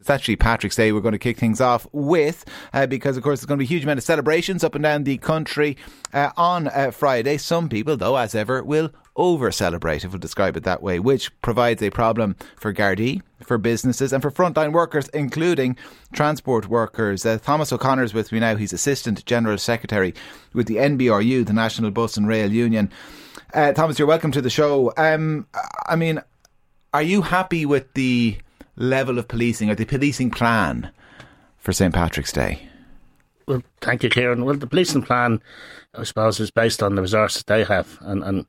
It's actually Patrick's Day. We're going to kick things off with uh, because, of course, there's going to be a huge amount of celebrations up and down the country uh, on uh, Friday. Some people, though, as ever, will over celebrate, if we'll describe it that way, which provides a problem for Gardaí, for businesses, and for frontline workers, including transport workers. Uh, Thomas O'Connor is with me now. He's Assistant General Secretary with the NBRU, the National Bus and Rail Union. Uh, Thomas, you're welcome to the show. Um, I mean, are you happy with the level of policing or the policing plan for St Patrick's Day? Well, thank you, Kieran. Well, the policing plan, I suppose, is based on the resources they have, and, and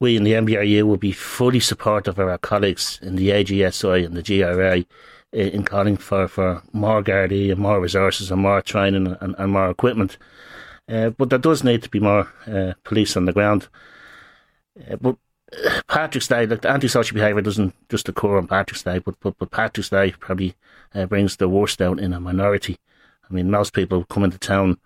we in the NBRU will be fully supportive of our colleagues in the AGSI and the GRA in calling for, for more Gardaí and more resources and more training and, and more equipment. Uh, but there does need to be more uh, police on the ground. Uh, but Patrick's Day, like the antisocial behaviour doesn't just occur on Patrick's Day, but but, but Patrick's Day probably uh, brings the worst out in a minority. I mean, most people come into town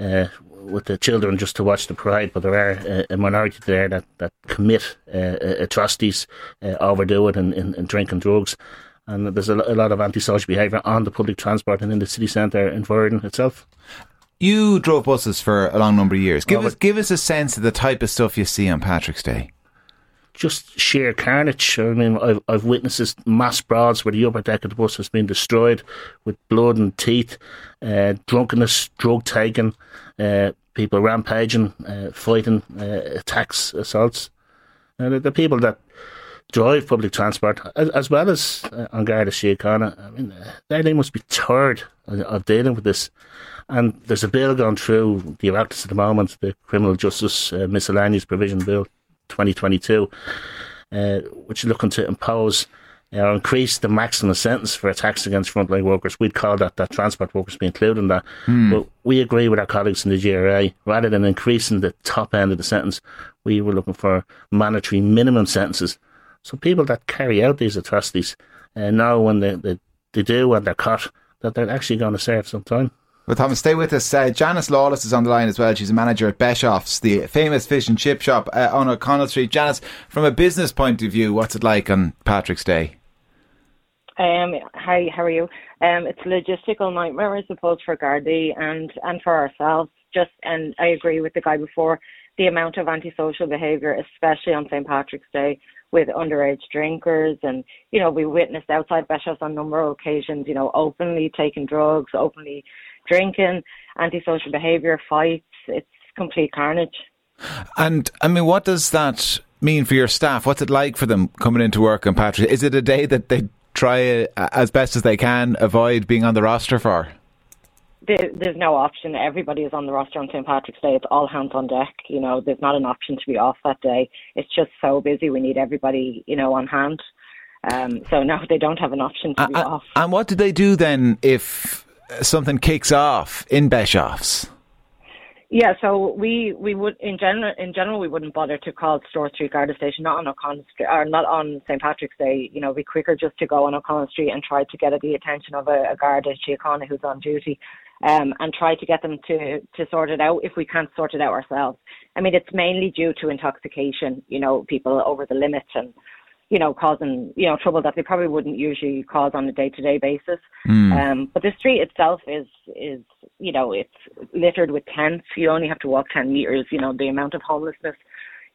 uh, with the children just to watch the parade, but there are uh, a minority there that, that commit uh, atrocities, uh, overdo it, and, and, and drink and drugs. And there's a, a lot of antisocial behaviour on the public transport and in the city centre in Virden itself. You drove buses for a long number of years. Give us give us a sense of the type of stuff you see on Patrick's Day just sheer carnage. I mean, I've, I've witnessed mass brawls where the upper deck of the bus has been destroyed with blood and teeth, uh, drunkenness, drug taking, uh, people rampaging, uh, fighting, uh, attacks, assaults. And the people that drive public transport, as, as well as uh, on Garda Síochána, I mean, they, they must be tired of, dealing with this. And there's a bill going through the Oireachtas at the moment, the Criminal Justice uh, Miscellaneous Provision Bill 2022, uh, which is looking to impose or uh, increase the maximum sentence for attacks against frontline workers. We'd call that that transport workers be included in that. Mm. But we agree with our colleagues in the GRA. Rather than increasing the top end of the sentence, we were looking for mandatory minimum sentences. So people that carry out these atrocities uh, know when they, they, they do when they're caught that they're actually going to serve some time. Well, Thomas, stay with us. Uh, Janice Lawless is on the line as well. She's a manager at Beshoff's, the famous fish and chip shop uh, on O'Connell Street. Janice, from a business point of view, what's it like on Patrick's Day? Um, hi, how are you? Um, it's a logistical nightmare, I suppose, for Gardaí and and for ourselves. Just and I agree with the guy before. The amount of antisocial behaviour, especially on St Patrick's Day, with underage drinkers, and you know we witnessed outside Beshoff's on a number of occasions. You know, openly taking drugs, openly drinking, antisocial behaviour, fights. It's complete carnage. And I mean, what does that mean for your staff? What's it like for them coming into work on Patrick? Is it a day that they try uh, as best as they can avoid being on the roster for? there's no option. Everybody is on the roster on St Patrick's Day. It's all hands on deck. You know, there's not an option to be off that day. It's just so busy. We need everybody, you know, on hand. Um, so no, they don't have an option to be uh, off. And what do they do then if something kicks off in Beshoff's? Yeah, so we we would in general in general we wouldn't bother to call Store Street Garda Station, not on O'Connell Street or not on St Patrick's Day. You know, be quicker just to go on O'Connell Street and try to get the attention of a, a Garda Síochána who's on duty, um, and try to get them to to sort it out if we can't sort it out ourselves. I mean, it's mainly due to intoxication. You know, people over the limit and you know, causing, you know, trouble that they probably wouldn't usually cause on a day to day basis. Mm. Um, but the street itself is, is, you know, it's littered with tents. You only have to walk 10 meters, you know, the amount of homelessness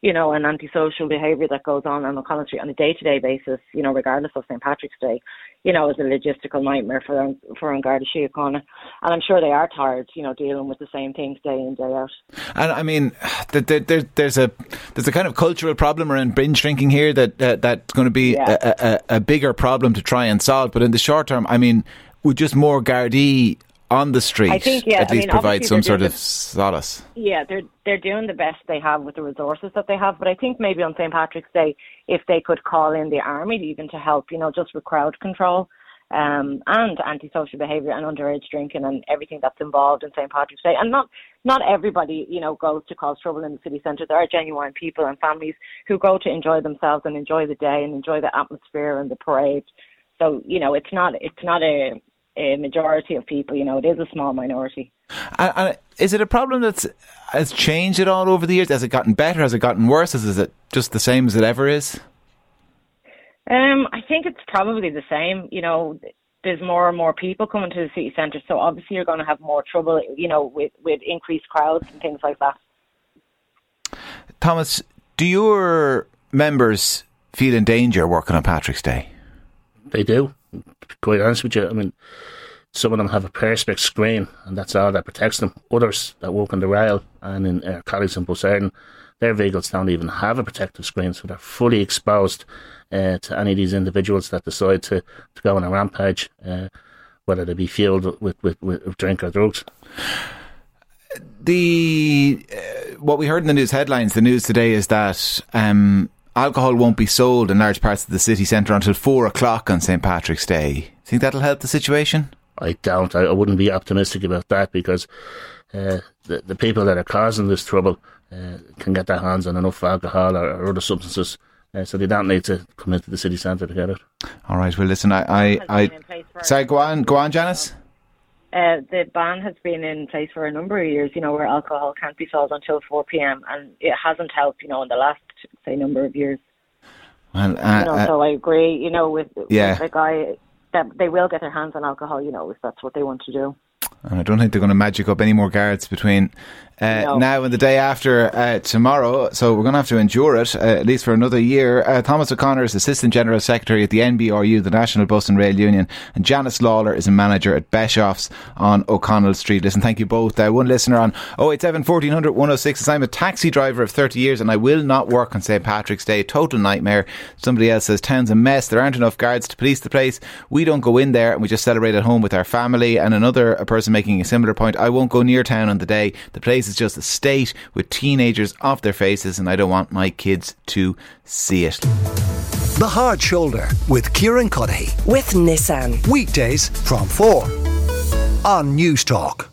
you know, and antisocial behaviour that goes on on O'Connell Street on a day to day basis, you know, regardless of St Patrick's Day, you know, is a logistical nightmare for for An Garda Síochána. And I'm sure they are tired, you know, dealing with the same things day in, day out. And I mean, there, there, there's a there's a kind of cultural problem around binge drinking here that, that that's going to be yeah. a, a, a bigger problem to try and solve. But in the short term, I mean, with just more Gardaí on the street I think, yeah, at least I mean, provide some sort of the, solace. Yeah, they're they're doing the best they have with the resources that they have. But I think maybe on St Patrick's Day, if they could call in the army even to help, you know, just with crowd control. Um, and antisocial behaviour and underage drinking and everything that's involved in St Patrick's Day. And not not everybody, you know, goes to cause trouble in the city centre. There are genuine people and families who go to enjoy themselves and enjoy the day and enjoy the atmosphere and the parade. So you know, it's not it's not a a majority of people. You know, it is a small minority. And, and is it a problem that's has changed at all over the years? Has it gotten better? Has it gotten worse? Is it just the same as it ever is? Um, I think it's probably the same. You know, there's more and more people coming to the city centre, so obviously you're going to have more trouble. You know, with with increased crowds and things like that. Thomas, do your members feel in danger working on Patrick's Day? They do. Quite honest with you, I mean, some of them have a perspex screen, and that's all that protects them. Others that work on the rail and in uh, Colleagues and Bus Éireann, their vehicles don't even have a protective screen, so they're fully exposed uh, to any of these individuals that decide to, to go on a rampage, uh, whether they be fueled with, with, with drink or drugs the uh, what we heard in the news headlines, the news today is that um, alcohol won't be sold in large parts of the city centre until four o'clock on St Patrick's Day. Think that'll help the situation? I doubt. I, I wouldn't be optimistic about that because uh, the the people that are causing this trouble uh, can get their hands on enough alcohol or, or other substances. Uh, so they don't need to come into the city centre to get it. All right. Well, listen. I, I, I sorry. Go on. Go on, Janice. Uh, the ban has been in place for a number of years, you know, where alcohol can't be sold until 4 p.m. and it hasn't helped, you know, in the last, say, number of years. Well, uh, you know, uh, so I agree, you know, with, yeah. with the guy that they will get their hands on alcohol, you know, if that's what they want to do. I don't think they're going to magic up any more guards between uh, No. now and the day after uh, tomorrow. So we're going to have to endure it uh, at least for another year. Uh, Thomas O'Connor is Assistant General Secretary at the NBRU, the National Bus and Rail Union, and Janice Lawless is a manager at Beshoff's on O'Connell Street. Listen, thank you both. Uh, one listener on 087 1400 106 says, I'm a taxi driver of 30 years and I will not work on St. Patrick's Day. Total nightmare. Somebody else says, Town's a mess. There aren't enough guards to police the place. We don't go in there and we just celebrate at home with our family. And another a person making a similar point, I won't go near town on the day. The place is just a state with teenagers off their faces and I don't want my kids to see it. The Hard Shoulder with Kieran Cuddihy. with Nissan. Weekdays from 4 on Newstalk.